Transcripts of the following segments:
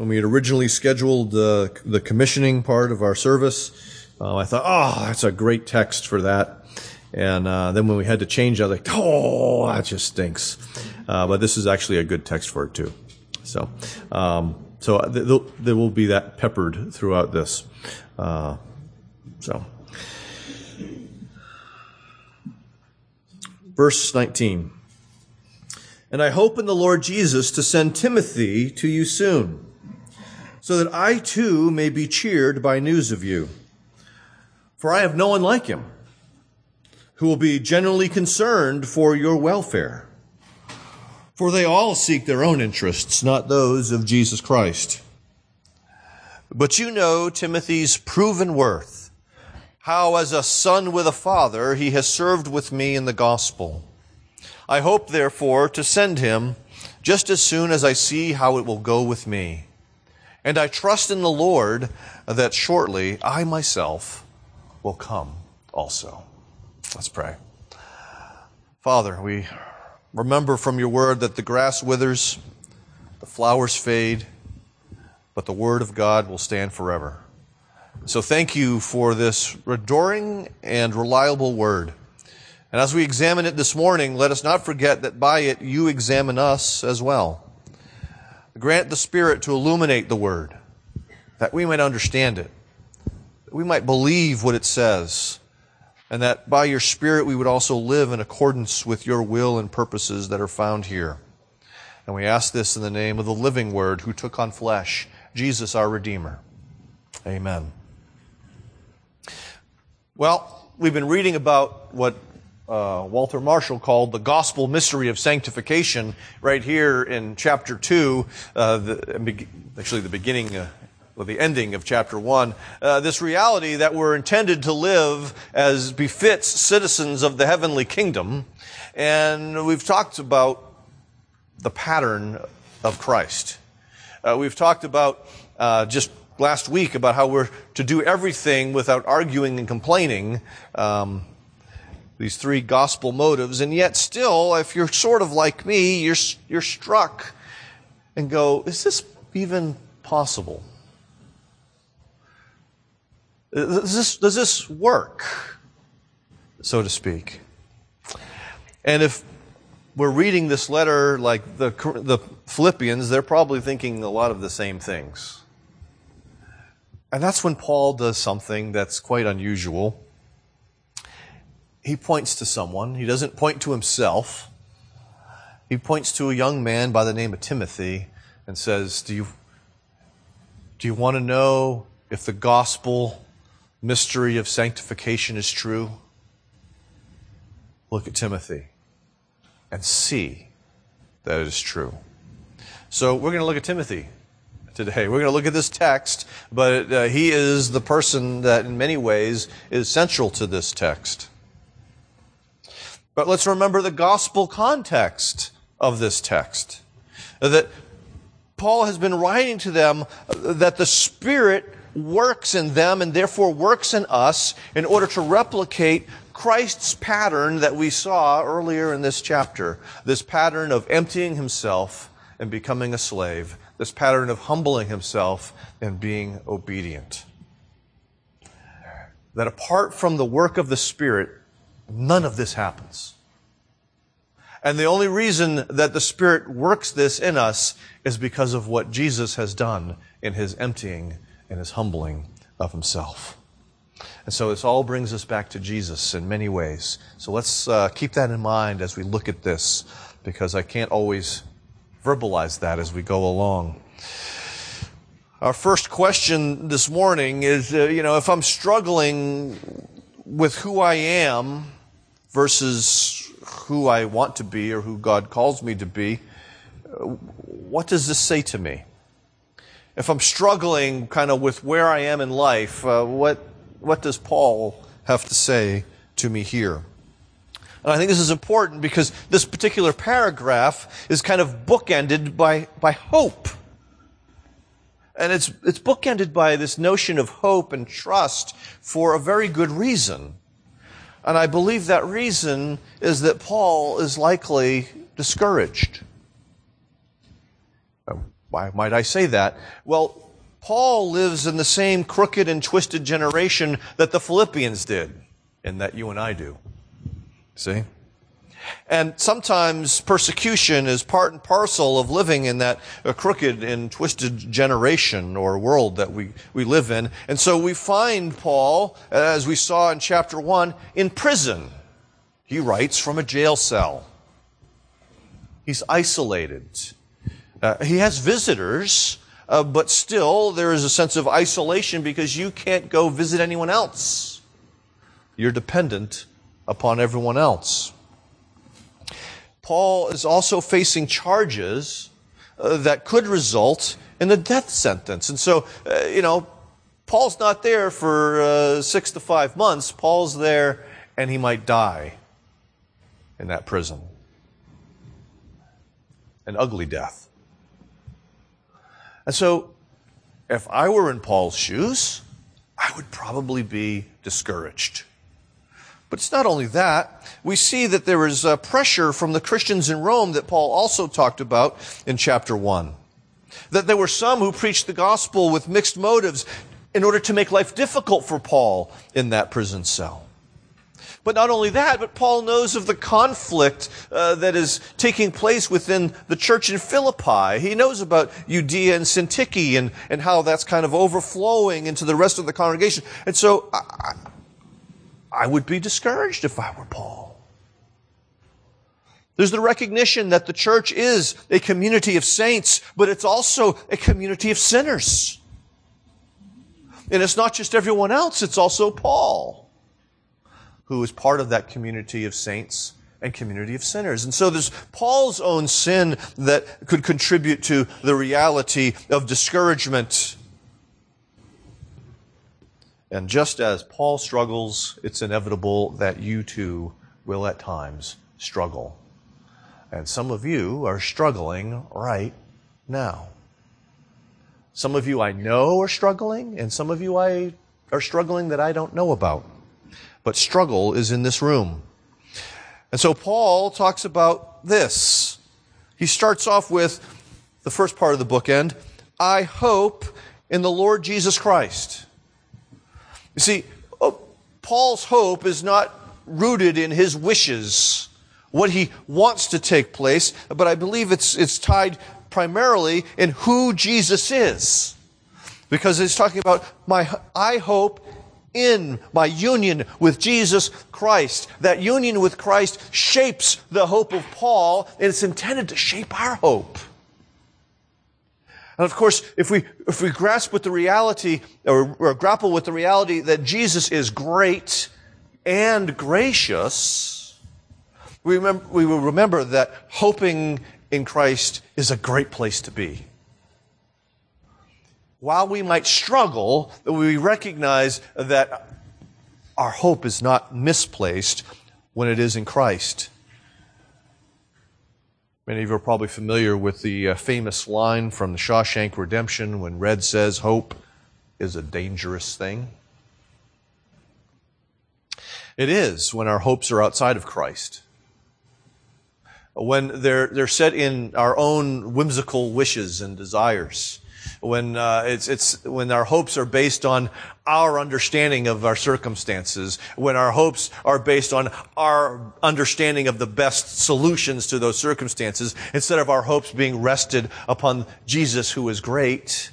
when we had originally scheduled the commissioning part of our service, uh, I thought, oh, that's a great text for that. And uh, then when we had to change, I was like, oh, that just stinks. Uh, but this is actually a good text for it too. So, um, so th- there will be that peppered throughout this. Uh, so, verse 19. And I hope in the Lord Jesus to send Timothy to you soon so that I too may be cheered by news of you. For I have no one like him who will be genuinely concerned for your welfare. For they all seek their own interests, not those of Jesus Christ. But you know Timothy's proven worth, how as a son with a father he has served with me in the gospel. I hope, therefore, to send him just as soon as I see how it will go with me. And I trust in the Lord that shortly I myself will come also. Let's pray. Father, we remember from your word that the grass withers, the flowers fade, but the word of God will stand forever. So thank you for this adoring and reliable word. And as we examine it this morning, let us not forget that by it you examine us as well. Grant the Spirit to illuminate the Word, that we might understand it, that we might believe what it says, and that by your Spirit we would also live in accordance with your will and purposes that are found here. And we ask this in the name of the living Word who took on flesh, Jesus our Redeemer. Amen. Well, we've been reading about what uh, Walter Marshall called the gospel mystery of sanctification right here in chapter 2, uh, the, actually the beginning, uh, well, the ending of chapter 1. Uh, this reality that we're intended to live as befits citizens of the heavenly kingdom. And we've talked about the pattern of Christ. Uh, we've talked about just last week about how we're to do everything without arguing and complaining. Um, these three gospel motives, and yet still, if you're sort of like me, you're, you're struck and go, is this even possible? Does this, does this work, so to speak? And if we're reading this letter like the, the Philippians, they're probably thinking a lot of the same things. And that's when Paul does something that's quite unusual he points to someone. He doesn't point to himself. He points to a young man by the name of Timothy and says, Do you, do you want to know if the gospel mystery of sanctification is true? Look at Timothy and see that it is true. So we're going to look at Timothy today. We're going to look at this text, but uh, he is the person that in many ways is central to this text. But let's remember the gospel context of this text. That Paul has been writing to them that the Spirit works in them and therefore works in us in order to replicate Christ's pattern that we saw earlier in this chapter. This pattern of emptying himself and becoming a slave. This pattern of humbling himself and being obedient. That apart from the work of the Spirit, None of this happens. And the only reason that the Spirit works this in us is because of what Jesus has done in his emptying and his humbling of himself. And so this all brings us back to Jesus in many ways. So let's uh, keep that in mind as we look at this, because I can't always verbalize that as we go along. Our first question this morning is, uh, you know, if I'm struggling with who I am, versus who I want to be or who God calls me to be, what does this say to me? If I'm struggling kind of with where I am in life, uh, what, what does Paul have to say to me here? And I think this is important because this particular paragraph is kind of bookended by, by hope. And it's, it's bookended by this notion of hope and trust for a very good reason. And I believe that reason is that Paul is likely discouraged. Oh, why might I say that? Well, Paul lives in the same crooked and twisted generation that the Philippians did, and that you and I do. See? And sometimes persecution is part and parcel of living in that uh, crooked and twisted generation or world that we, we live in. And so we find Paul, as we saw in chapter 1, in prison. He writes from a jail cell. He's isolated. Uh, he has visitors, uh, but still there is a sense of isolation because you can't go visit anyone else. You're dependent upon everyone else. Paul is also facing charges uh, that could result in the death sentence. And so, uh, you know, Paul's not there for uh, six to five months. Paul's there and he might die in that prison. An ugly death. And so, if I were in Paul's shoes, I would probably be discouraged. But it's not only that. We see that there is uh, pressure from the Christians in Rome that Paul also talked about in chapter 1. That there were some who preached the gospel with mixed motives in order to make life difficult for Paul in that prison cell. But not only that, but Paul knows of the conflict uh, that is taking place within the church in Philippi. He knows about Euodia and Syntyche and, and how that's kind of overflowing into the rest of the congregation. And so I, I would be discouraged if I were Paul. There's the recognition that the church is a community of saints, but it's also a community of sinners. And it's not just everyone else, it's also Paul who is part of that community of saints and community of sinners. And so there's Paul's own sin that could contribute to the reality of discouragement. And just as Paul struggles, it's inevitable that you too will at times struggle. And some of you are struggling right now. Some of you I know are struggling, and some of you I are struggling that I don't know about but struggle is in this room. And so Paul talks about this. He starts off with the first part of the bookend I hope in the Lord Jesus Christ. You see, oh, Paul's hope is not rooted in his wishes, what he wants to take place, but I believe it's, it's tied primarily in who Jesus is. Because he's talking about my, I hope in my union with Jesus Christ. That union with Christ shapes the hope of Paul, and it's intended to shape our hope. And of course, if we, if we grasp with the reality, or, or grapple with the reality that Jesus is great and gracious, we, remember, we will remember that hoping in Christ is a great place to be while we might struggle, we recognize that our hope is not misplaced when it is in Christ. Many of you are probably familiar with the uh, famous line from the Shawshank Redemption when Red says, Hope is a dangerous thing. It is when our hopes are outside of Christ. When they're, they're set in our own whimsical wishes and desires when uh, it's it's when our hopes are based on our understanding of our circumstances, when our hopes are based on our understanding of the best solutions to those circumstances, instead of our hopes being rested upon Jesus, who is great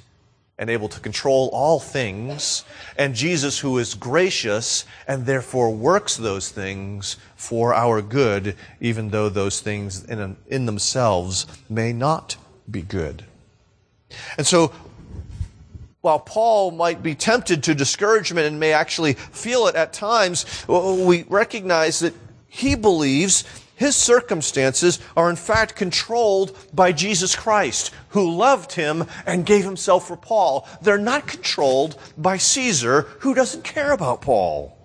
and able to control all things, and Jesus, who is gracious and therefore works those things for our good, even though those things in, in themselves may not be good. And so, while Paul might be tempted to discouragement and may actually feel it at times, we recognize that he believes his circumstances are in fact controlled by Jesus Christ, who loved him and gave himself for Paul. They're not controlled by Caesar, who doesn't care about Paul.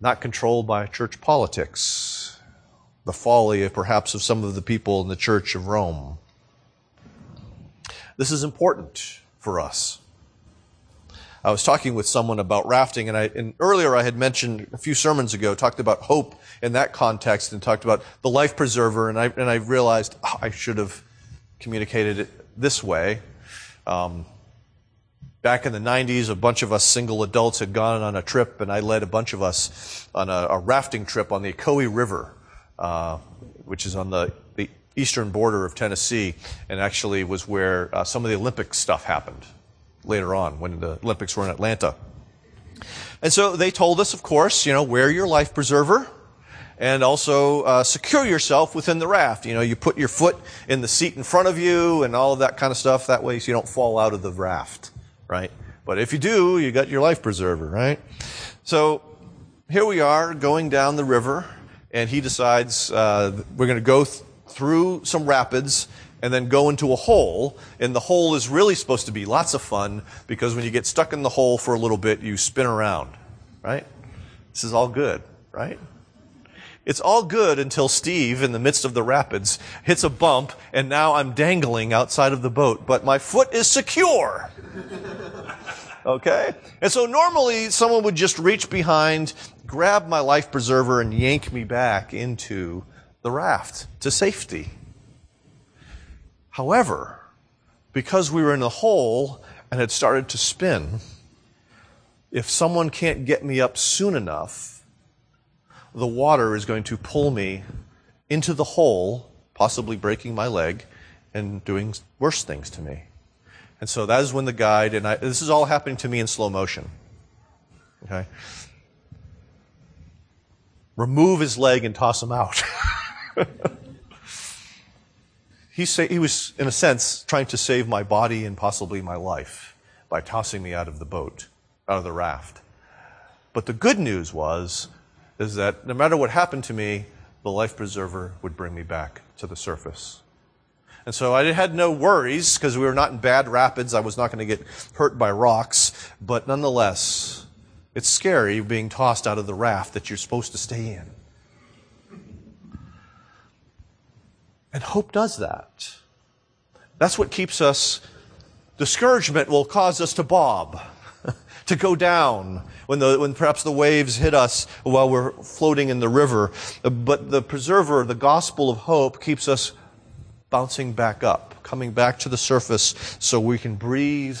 Not controlled by church politics the folly of perhaps of some of the people in the church of Rome. This is important for us. I was talking with someone about rafting, and, I, and earlier I had mentioned a few sermons ago, talked about hope in that context, and talked about the life preserver, and I, and I realized oh, I should have communicated it this way. Um, back in the 90s, a bunch of us single adults had gone on a trip, and I led a bunch of us on a, a rafting trip on the Ocoee River, uh, which is on the, the eastern border of Tennessee, and actually was where uh, some of the Olympic stuff happened later on when the Olympics were in Atlanta. And so they told us, of course, you know, wear your life preserver and also uh, secure yourself within the raft. You know, you put your foot in the seat in front of you and all of that kind of stuff. That way, so you don't fall out of the raft, right? But if you do, you got your life preserver, right? So here we are going down the river, and he decides uh, we're going to go th- through some rapids and then go into a hole. And the hole is really supposed to be lots of fun because when you get stuck in the hole for a little bit, you spin around, right? This is all good, right? It's all good until Steve, in the midst of the rapids, hits a bump, and now I'm dangling outside of the boat, but my foot is secure. Okay? And so normally someone would just reach behind, grab my life preserver, and yank me back into the raft to safety. However, because we were in a hole and had started to spin, if someone can't get me up soon enough, the water is going to pull me into the hole, possibly breaking my leg and doing worse things to me. And so that is when the guide, and I, this is all happening to me in slow motion. Okay? Remove his leg and toss him out. he, say, he was, in a sense, trying to save my body and possibly my life by tossing me out of the boat, out of the raft. But the good news was, is that no matter what happened to me, the life preserver would bring me back to the surface. And so I had no worries because we were not in bad rapids. I was not going to get hurt by rocks. But nonetheless, it's scary being tossed out of the raft that you're supposed to stay in. And hope does that. That's what keeps us, discouragement will cause us to bob, to go down when, the, when perhaps the waves hit us while we're floating in the river. But the preserver, the gospel of hope, keeps us bouncing back up, coming back to the surface so we can breathe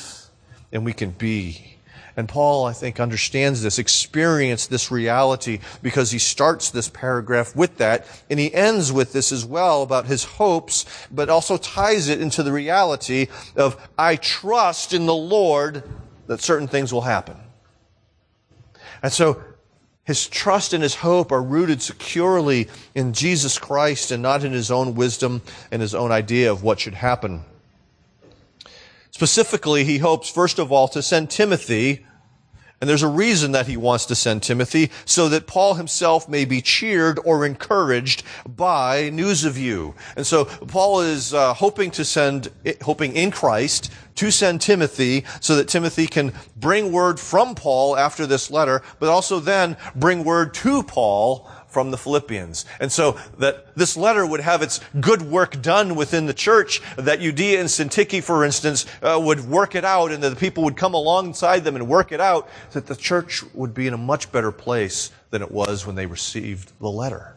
and we can be and Paul, I think, understands this, experienced this reality because he starts this paragraph with that, and he ends with this as well about his hopes, but also ties it into the reality of, I trust in the Lord that certain things will happen. And so, his trust and his hope are rooted securely in Jesus Christ and not in his own wisdom and his own idea of what should happen. Specifically, he hopes, first of all, to send Timothy and there's a reason that he wants to send Timothy, so that Paul himself may be cheered or encouraged by news of you. And so Paul is uh, hoping to send, hoping in Christ to send Timothy so that Timothy can bring word from Paul after this letter, but also then bring word to Paul from the Philippians. And so that this letter would have its good work done within the church, that Euodia and Syntyche, for instance, uh, would work it out and that the people would come alongside them and work it out, that the church would be in a much better place than it was when they received the letter.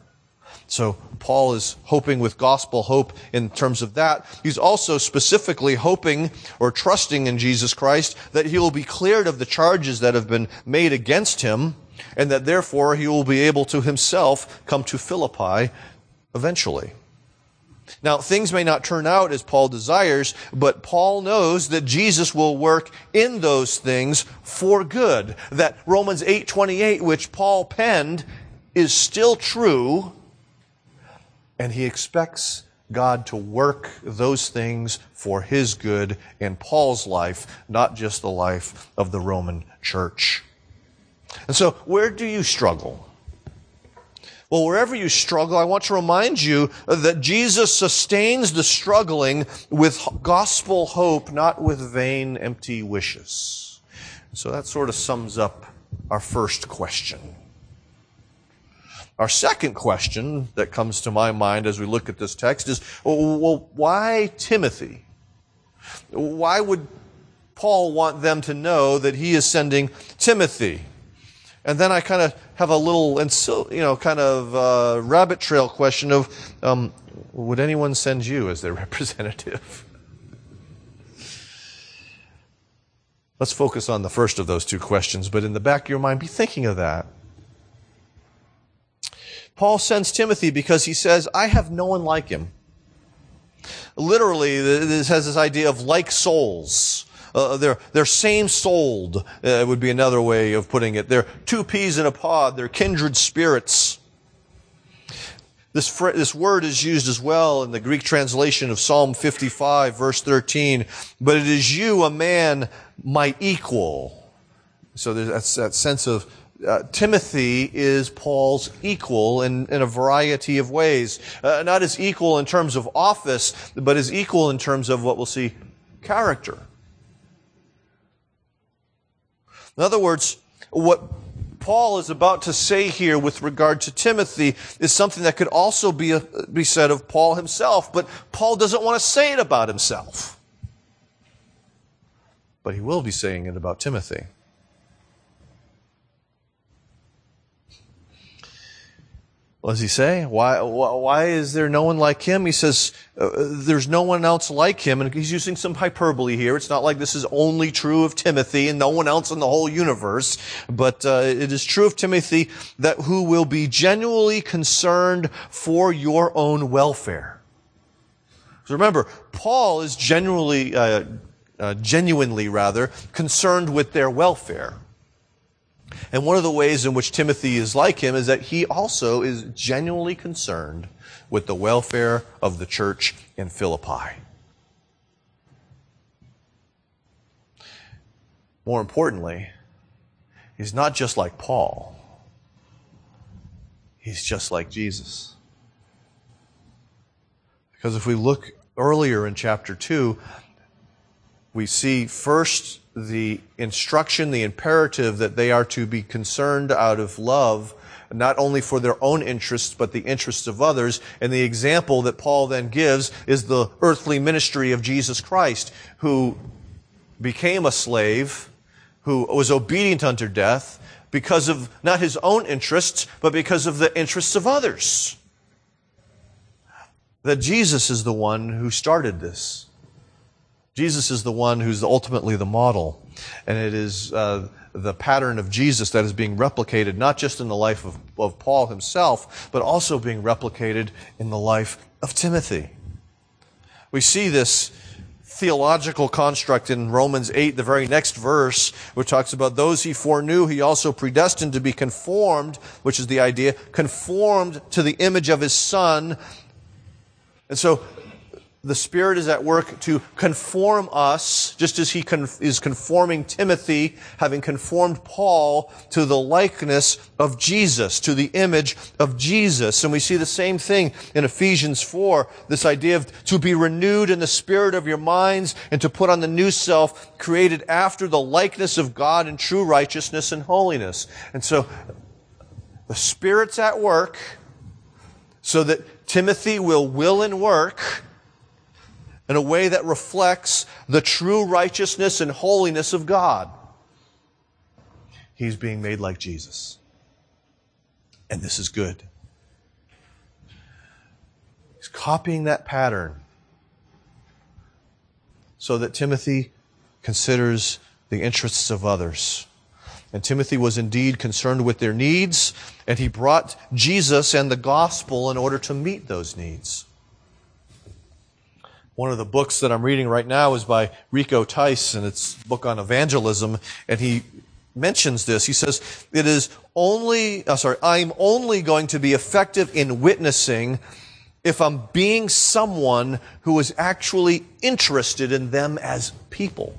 So Paul is hoping with gospel hope in terms of that. He's also specifically hoping or trusting in Jesus Christ that he will be cleared of the charges that have been made against him and that therefore he will be able to himself come to Philippi eventually. Now, things may not turn out as Paul desires, but Paul knows that Jesus will work in those things for good. That Romans 8:28 which Paul penned is still true, and he expects God to work those things for his good in Paul's life, not just the life of the Roman church. And so, where do you struggle? Well, wherever you struggle, I want to remind you that Jesus sustains the struggling with gospel hope, not with vain, empty wishes. So that sort of sums up our first question. Our second question that comes to my mind as we look at this text is well, why Timothy? Why would Paul want them to know that he is sending Timothy? And then I kind of have a little, and so, you know, kind of uh, rabbit trail question of, um, would anyone send you as their representative? Let's focus on the first of those two questions, but in the back of your mind, be thinking of that. Paul sends Timothy because he says, I have no one like him. Literally, this has this idea of like souls. Uh, they're, they're same souled, uh, would be another way of putting it. They're two peas in a pod. They're kindred spirits. This, fr- this word is used as well in the Greek translation of Psalm 55, verse 13. But it is you, a man, my equal. So there's that sense of uh, Timothy is Paul's equal in, in a variety of ways. Uh, not as equal in terms of office, but as equal in terms of what we'll see character. In other words, what Paul is about to say here with regard to Timothy is something that could also be, a, be said of Paul himself, but Paul doesn't want to say it about himself. But he will be saying it about Timothy. What does he say? Why, why is there no one like him? He says, uh, there's no one else like him. And he's using some hyperbole here. It's not like this is only true of Timothy and no one else in the whole universe. But uh, it is true of Timothy that who will be genuinely concerned for your own welfare. So remember, Paul is genuinely, uh, uh genuinely rather, concerned with their welfare. And one of the ways in which Timothy is like him is that he also is genuinely concerned with the welfare of the church in Philippi. More importantly, he's not just like Paul, he's just like Jesus. Because if we look earlier in chapter 2, we see first the instruction, the imperative that they are to be concerned out of love, not only for their own interests, but the interests of others. And the example that Paul then gives is the earthly ministry of Jesus Christ, who became a slave, who was obedient unto death because of not his own interests, but because of the interests of others. That Jesus is the one who started this. Jesus is the one who's ultimately the model. And it is uh, the pattern of Jesus that is being replicated not just in the life of, of Paul himself, but also being replicated in the life of Timothy. We see this theological construct in Romans 8, the very next verse, which talks about those he foreknew, he also predestined to be conformed, which is the idea, conformed to the image of his son. And so the Spirit is at work to conform us, just as He is conforming Timothy, having conformed Paul to the likeness of Jesus, to the image of Jesus. And we see the same thing in Ephesians 4, this idea of to be renewed in the spirit of your minds and to put on the new self created after the likeness of God in true righteousness and holiness. And so the Spirit's at work so that Timothy will will and work in a way that reflects the true righteousness and holiness of God. He's being made like Jesus. And this is good. He's copying that pattern so that Timothy considers the interests of others. And Timothy was indeed concerned with their needs, and he brought Jesus and the gospel in order to meet those needs. One of the books that I'm reading right now is by Rico Tice, and it's a book on evangelism, and he mentions this. He says, it is only, oh, sorry, I'm only going to be effective in witnessing if I'm being someone who is actually interested in them as people.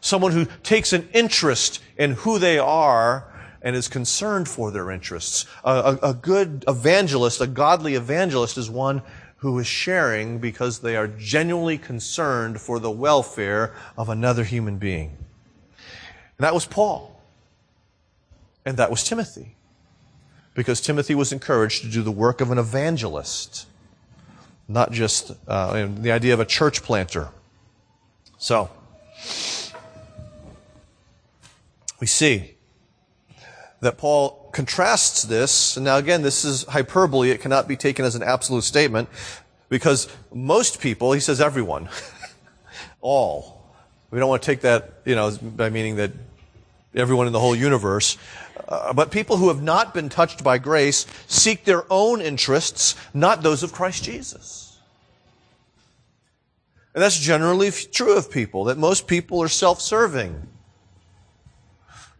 Someone who takes an interest in who they are and is concerned for their interests. A, a, a good evangelist, a godly evangelist, is one who is sharing because they are genuinely concerned for the welfare of another human being. And that was Paul. And that was Timothy. Because Timothy was encouraged to do the work of an evangelist, not just uh, the idea of a church planter. So, we see that Paul contrasts this. And now again, this is hyperbole. It cannot be taken as an absolute statement because most people, he says everyone, all. We don't want to take that, you know, by meaning that everyone in the whole universe. Uh, but people who have not been touched by grace seek their own interests, not those of Christ Jesus. And that's generally true of people, that most people are self-serving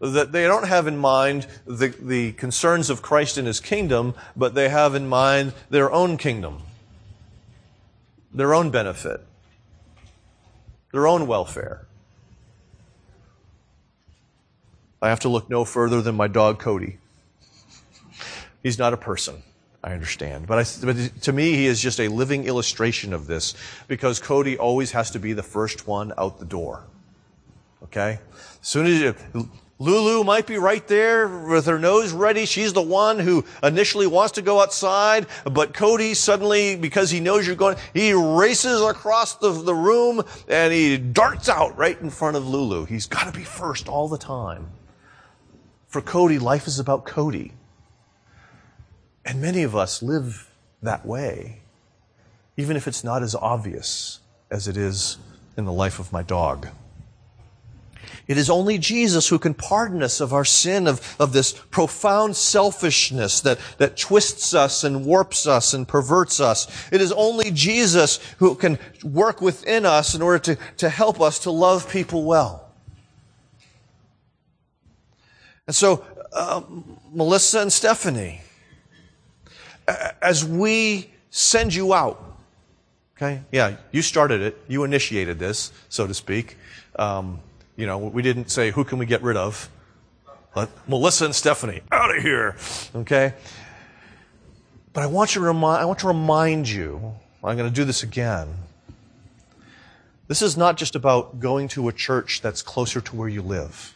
that they don't have in mind the, the concerns of Christ and his kingdom, but they have in mind their own kingdom, their own benefit, their own welfare. I have to look no further than my dog Cody. He's not a person. I understand. But, I, but, to me, he is just a living illustration of this because Cody always has to be the first one out the door. Okay? As soon as you, Lulu might be right there with her nose ready. She's the one who initially wants to go outside, but Cody suddenly, because he knows you're going, he races across the, the room and he darts out right in front of Lulu. He's got to be first all the time. For Cody, life is about Cody. And many of us live that way, even if it's not as obvious as it is in the life of my dog. It is only Jesus who can pardon us of our sin, of, of this profound selfishness that, that twists us and warps us and perverts us. It is only Jesus who can work within us in order to, to help us to love people well. And so, uh, Melissa and Stephanie, as we send you out, okay, yeah, you started it, you initiated this, so to speak. Um, you know, we didn't say, who can we get rid of? Let Melissa and Stephanie out of here. Okay? But I want, you to remind, I want to remind you, I'm going to do this again. This is not just about going to a church that's closer to where you live.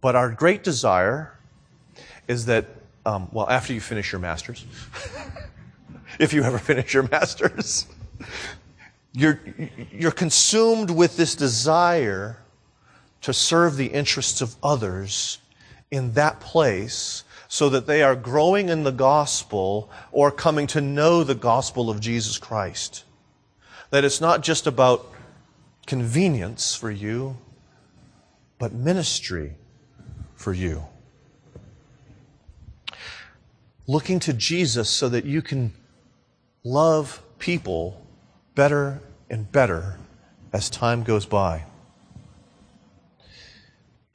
But our great desire is that, um, well, after you finish your master's, if you ever finish your master's, you're, you're consumed with this desire to serve the interests of others in that place so that they are growing in the gospel or coming to know the gospel of Jesus Christ. That it's not just about convenience for you, but ministry for you. Looking to Jesus so that you can love people better and better as time goes by.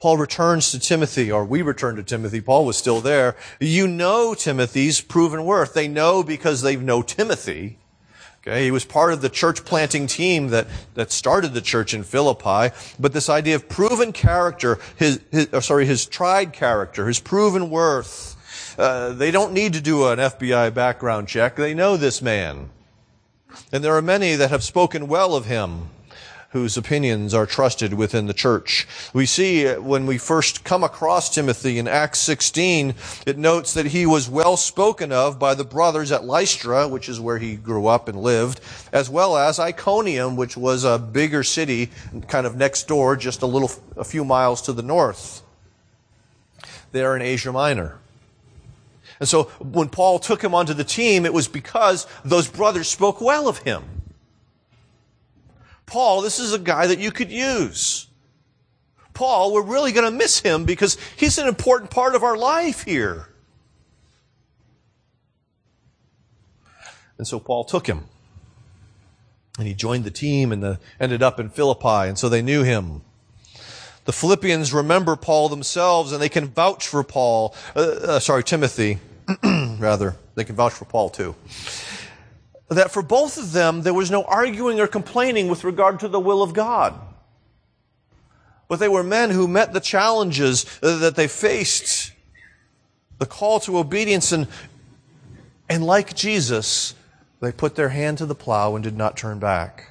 Paul returns to Timothy, or we return to Timothy. Paul was still there. You know Timothy's proven worth. They know because they know Timothy. Okay, he was part of the church planting team that, that started the church in Philippi. But this idea of proven character, his, his sorry, his tried character, his proven worth, uh, they don't need to do an FBI background check. They know this man. And there are many that have spoken well of him whose opinions are trusted within the church. We see uh, when we first come across Timothy in Acts 16, it notes that he was well spoken of by the brothers at Lystra, which is where he grew up and lived, as well as Iconium, which was a bigger city kind of next door, just a little, a few miles to the north. There in Asia Minor. And so when Paul took him onto the team, it was because those brothers spoke well of him. Paul, this is a guy that you could use. Paul, we're really going to miss him because he's an important part of our life here. And so Paul took him. And he joined the team and the, ended up in Philippi, and so they knew him. The Philippians remember Paul themselves, and they can vouch for Paul, uh, uh, sorry, Timothy. rather. They can vouch for Paul too. That for both of them, there was no arguing or complaining with regard to the will of God. But they were men who met the challenges uh, that they faced, the call to obedience, and, and like Jesus, they put their hand to the plow and did not turn back.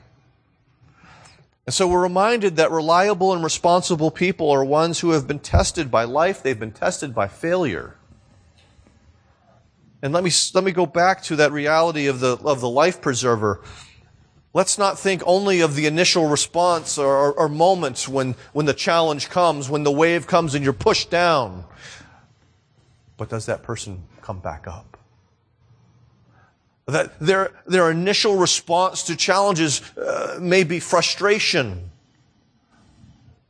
And so we're reminded that reliable and responsible people are ones who have been tested by life, they've been tested by failure. And let me, let me go back to that reality of the, of the life preserver. Let's not think only of the initial response or, or, or, moments when, when the challenge comes, when the wave comes and you're pushed down. But does that person come back up? That their, their initial response to challenges uh, may be frustration.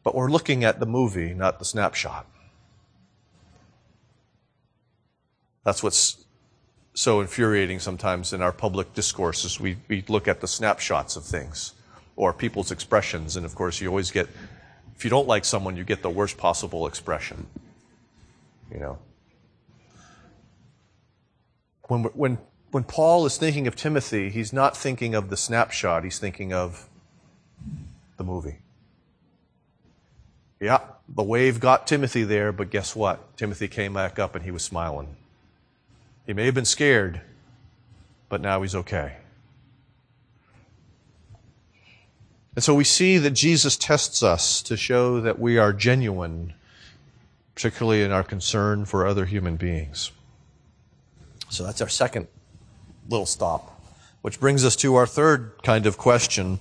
But we're looking at the movie, not the snapshot. That's what's so infuriating sometimes in our public discourses. We, we look at the snapshots of things or people's expressions, and of course, you always get, if you don't like someone, you get the worst possible expression. You know? When, when, when Paul is thinking of Timothy, he's not thinking of the snapshot, he's thinking of the movie. Yeah, the wave got Timothy there, but guess what? Timothy came back up and he was smiling. He may have been scared, but now he's okay. And so we see that Jesus tests us to show that we are genuine, particularly in our concern for other human beings. So that's our second little stop, which brings us to our third kind of question,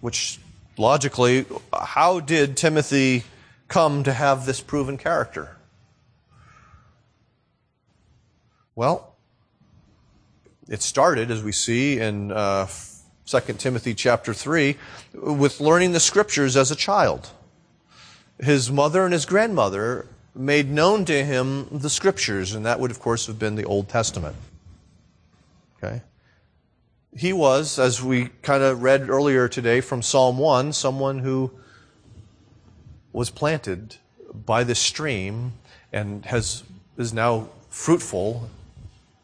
which logically, how did Timothy come to have this proven character? Well, it started, as we see in uh, 2 Timothy chapter 3, with learning the scriptures as a child. His mother and his grandmother made known to him the scriptures, and that would, of course, have been the Old Testament. Okay? He was, as we kind of read earlier today from Psalm 1, someone who was planted by the stream and has, is now fruitful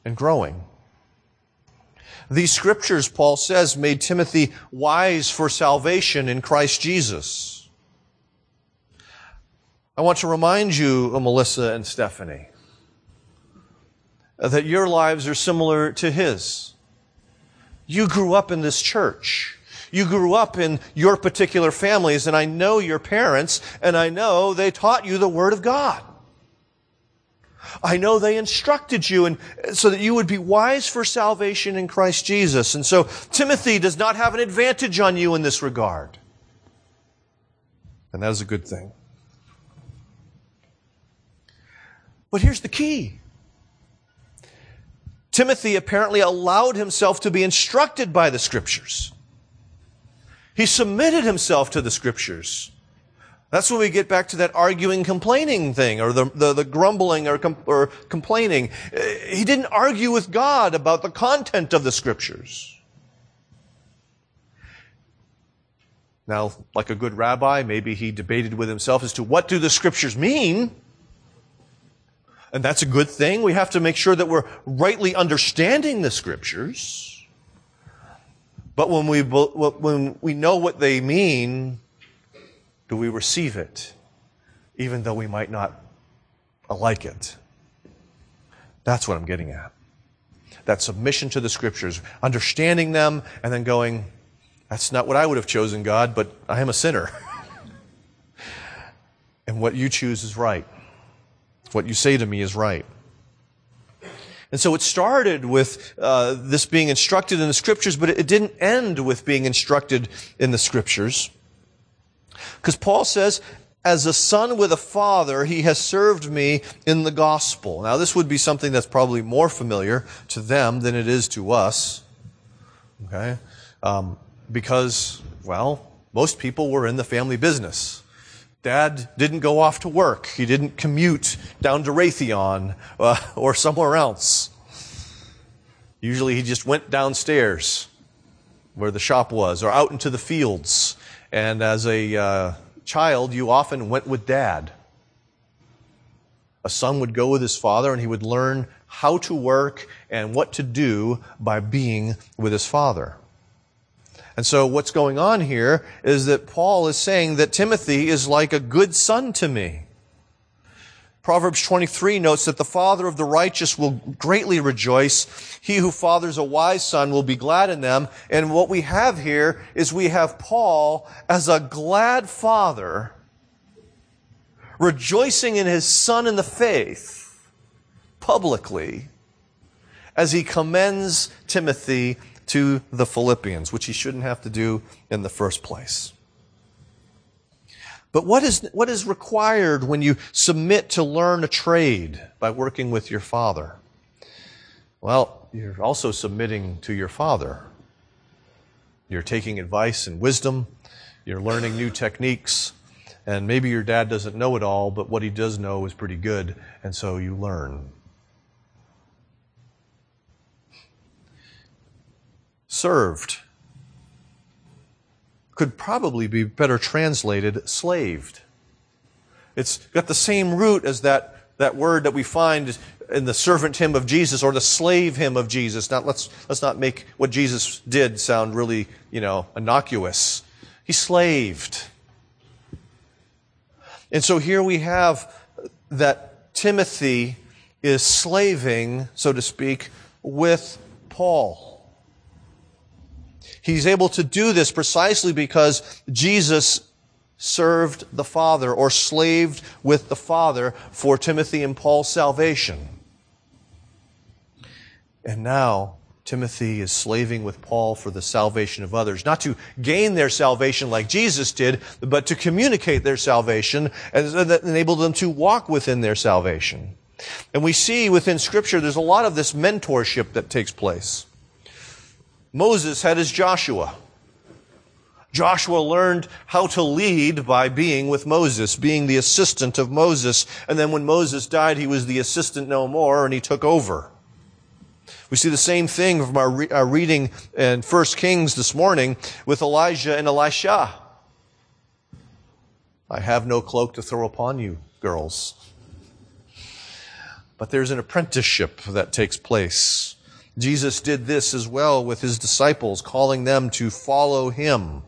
and growing. These scriptures, Paul says, made Timothy wise for salvation in Christ Jesus. I want to remind you, Melissa and Stephanie, that your lives are similar to his. You grew up in this church. You grew up in your particular families, and I know your parents, and I know they taught you the Word of God. I know they instructed you and so that you would be wise for salvation in Christ Jesus. And so Timothy does not have an advantage on you in this regard. And that is a good thing. But here's the key. Timothy apparently allowed himself to be instructed by the scriptures. He submitted himself to the scriptures. That's when we get back to that arguing, complaining thing, or the, the, the grumbling or, com, or complaining. Uh, he didn't argue with God about the content of the scriptures. Now, like a good rabbi, maybe he debated with himself as to what do the scriptures mean? And that's a good thing. We have to make sure that we're rightly understanding the scriptures. But when we, when we know what they mean, do we receive it, even though we might not like it? That's what I'm getting at. That submission to the scriptures, understanding them, and then going, that's not what I would have chosen, God, but I am a sinner. and what you choose is right. What you say to me is right. And so it started with uh, this being instructed in the scriptures, but it didn't end with being instructed in the scriptures. Because Paul says, as a son with a father, he has served me in the gospel. Now, this would be something that's probably more familiar to them than it is to us. Okay? Um, because, well, most people were in the family business. Dad didn't go off to work. He didn't commute down to Raytheon uh, or somewhere else. Usually he just went downstairs where the shop was or out into the fields and as a uh, child, you often went with dad. A son would go with his father and he would learn how to work and what to do by being with his father. And so what's going on here is that Paul is saying that Timothy is like a good son to me. Proverbs 23 notes that the father of the righteous will greatly rejoice. He who fathers a wise son will be glad in them. And what we have here is we have Paul as a glad father rejoicing in his son in the faith publicly as he commends Timothy to the Philippians, which he shouldn't have to do in the first place. But what is, what is required when you submit to learn a trade by working with your father? Well, you're also submitting to your father. You're taking advice and wisdom. You're learning new techniques. And maybe your dad doesn't know it all, but what he does know is pretty good. And so you learn. Served could probably be better translated slaved. It's got the same root as that, that word that we find in the servant hymn of Jesus or the slave hymn of Jesus. Now let's, let's not make what Jesus did sound really, you know, innocuous. He slaved. And so here we have that Timothy is slaving, so to speak, with Paul. He's able to do this precisely because Jesus served the Father or slaved with the Father for Timothy and Paul's salvation. And now Timothy is slaving with Paul for the salvation of others, not to gain their salvation like Jesus did, but to communicate their salvation and enable them to walk within their salvation. And we see within Scripture there's a lot of this mentorship that takes place. Moses had his Joshua. Joshua learned how to lead by being with Moses, being the assistant of Moses. And then when Moses died, he was the assistant no more and he took over. We see the same thing from our, re- our reading in 1 Kings this morning with Elijah and Elisha. I have no cloak to throw upon you, girls. But there's an apprenticeship that takes place. Jesus did this as well with his disciples, calling them to follow him.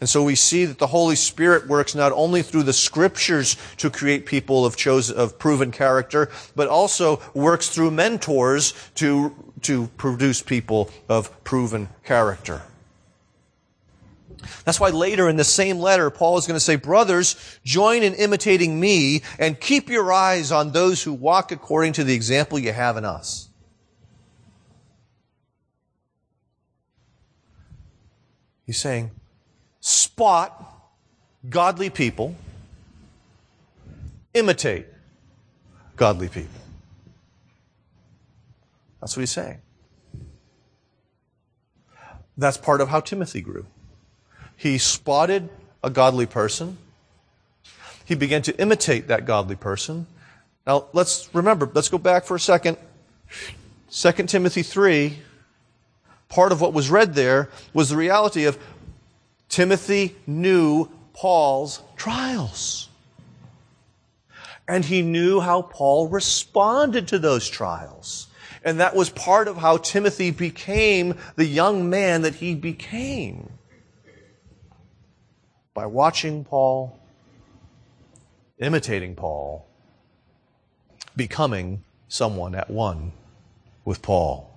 And so we see that the Holy Spirit works not only through the scriptures to create people of chosen, of proven character, but also works through mentors to, to produce people of proven character. That's why later in the same letter, Paul is going to say, brothers, join in imitating me and keep your eyes on those who walk according to the example you have in us. He's saying, spot godly people, imitate godly people. That's what he's saying. That's part of how Timothy grew. He spotted a godly person. He began to imitate that godly person. Now, let's remember, let's go back for a second. 2 Timothy 3 part of what was read there was the reality of Timothy knew Paul's trials. And he knew how Paul responded to those trials. And that was part of how Timothy became the young man that he became. By watching Paul, imitating Paul, becoming someone at one with Paul.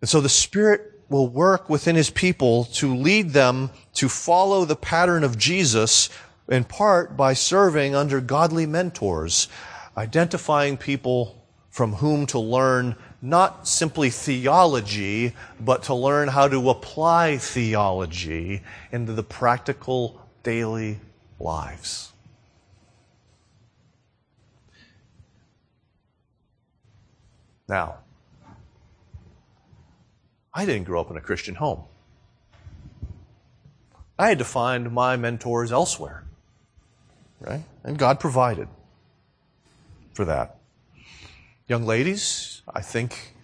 And so the Spirit will work within His people to lead them to follow the pattern of Jesus, in part by serving under godly mentors, identifying people from whom to learn not simply theology, but to learn how to apply theology into the practical daily lives. Now, I didn't grow up in a Christian home. I had to find my mentors elsewhere. Right? And God provided for that. Young ladies, I think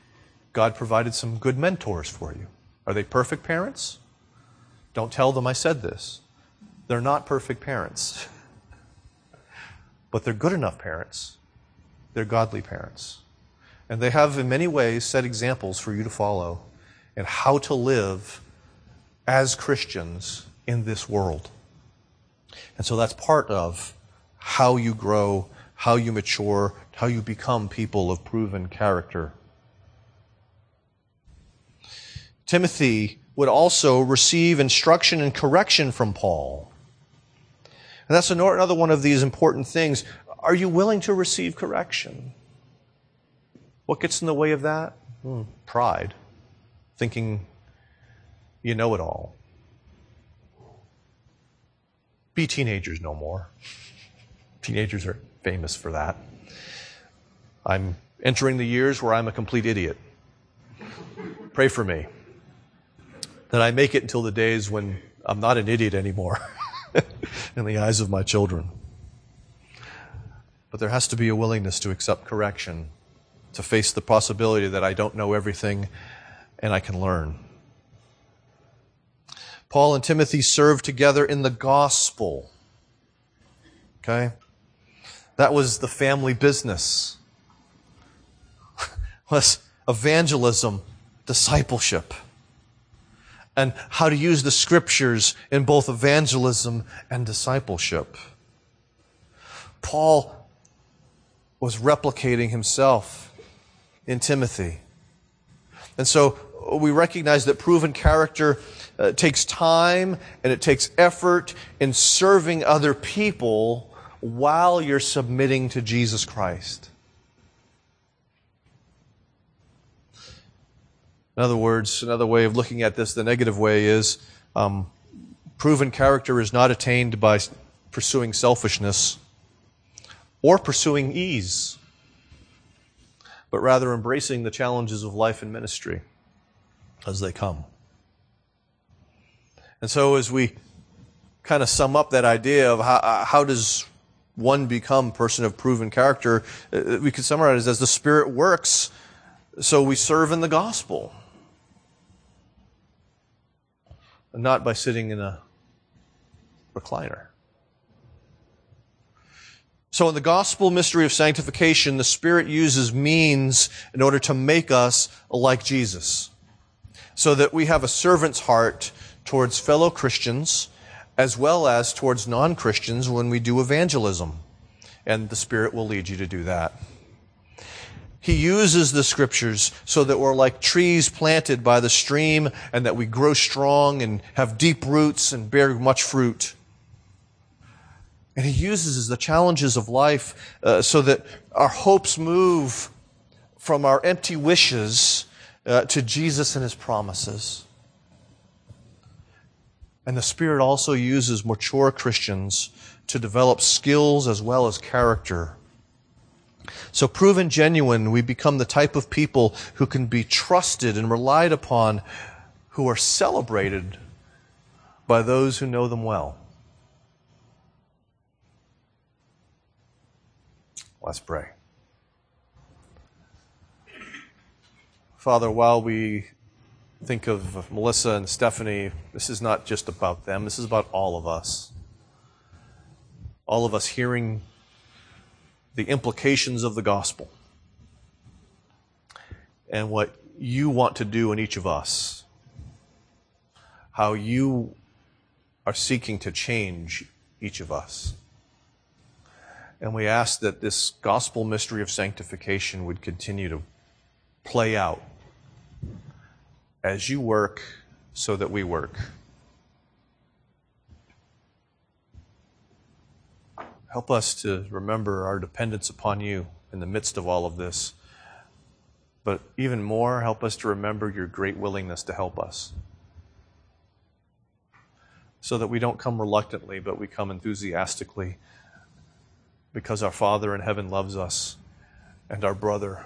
God provided some good mentors for you. Are they perfect parents? Don't tell them I said this. They're not perfect parents. but they're good enough parents. They're godly parents. And they have, in many ways, set examples for you to follow and how to live as Christians in this world. And so that's part of how you grow, how you mature, how you become people of proven character. Timothy would also receive instruction and correction from Paul. And that's another one of these important things. Are you willing to receive correction? What gets in the way of that? Hmm, pride. Thinking you know it all. Be teenagers no more. Teenagers are famous for that. I'm entering the years where I'm a complete idiot. Pray for me that I make it until the days when I'm not an idiot anymore in the eyes of my children. But there has to be a willingness to accept correction, to face the possibility that I don't know everything and I can learn. Paul and Timothy served together in the gospel. Okay? That was the family business. was evangelism, discipleship, and how to use the scriptures in both evangelism and discipleship. Paul was replicating himself in Timothy. And so we recognize that proven character uh, takes time and it takes effort in serving other people while you're submitting to Jesus Christ. In other words, another way of looking at this, the negative way is um, proven character is not attained by pursuing selfishness or pursuing ease, but rather embracing the challenges of life and ministry as they come. And so, as we kind of sum up that idea of how, how does one become person of proven character, uh, we could summarize it as the Spirit works, so we serve in the gospel. Not by sitting in a recliner. So, in the gospel mystery of sanctification, the Spirit uses means in order to make us like Jesus, so that we have a servant's heart towards fellow Christians as well as towards non Christians when we do evangelism. And the Spirit will lead you to do that. He uses the scriptures so that we're like trees planted by the stream and that we grow strong and have deep roots and bear much fruit. And he uses the challenges of life uh, so that our hopes move from our empty wishes uh, to Jesus and his promises. And the Spirit also uses mature Christians to develop skills as well as character. So, proven genuine, we become the type of people who can be trusted and relied upon, who are celebrated by those who know them well. Let's pray. Father, while we think of Melissa and Stephanie, this is not just about them, this is about all of us. All of us hearing the implications of the gospel and what you want to do in each of us. How you are seeking to change each of us. And we ask that this gospel mystery of sanctification would continue to play out as you work so that we work. Help us to remember our dependence upon you in the midst of all of this. But even more, help us to remember your great willingness to help us. So that we don't come reluctantly, but we come enthusiastically because our Father in heaven loves us and our brother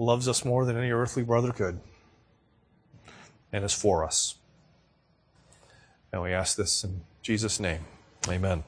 loves us more than any earthly brother could, and is for us. And we ask this in Jesus' name. Amen.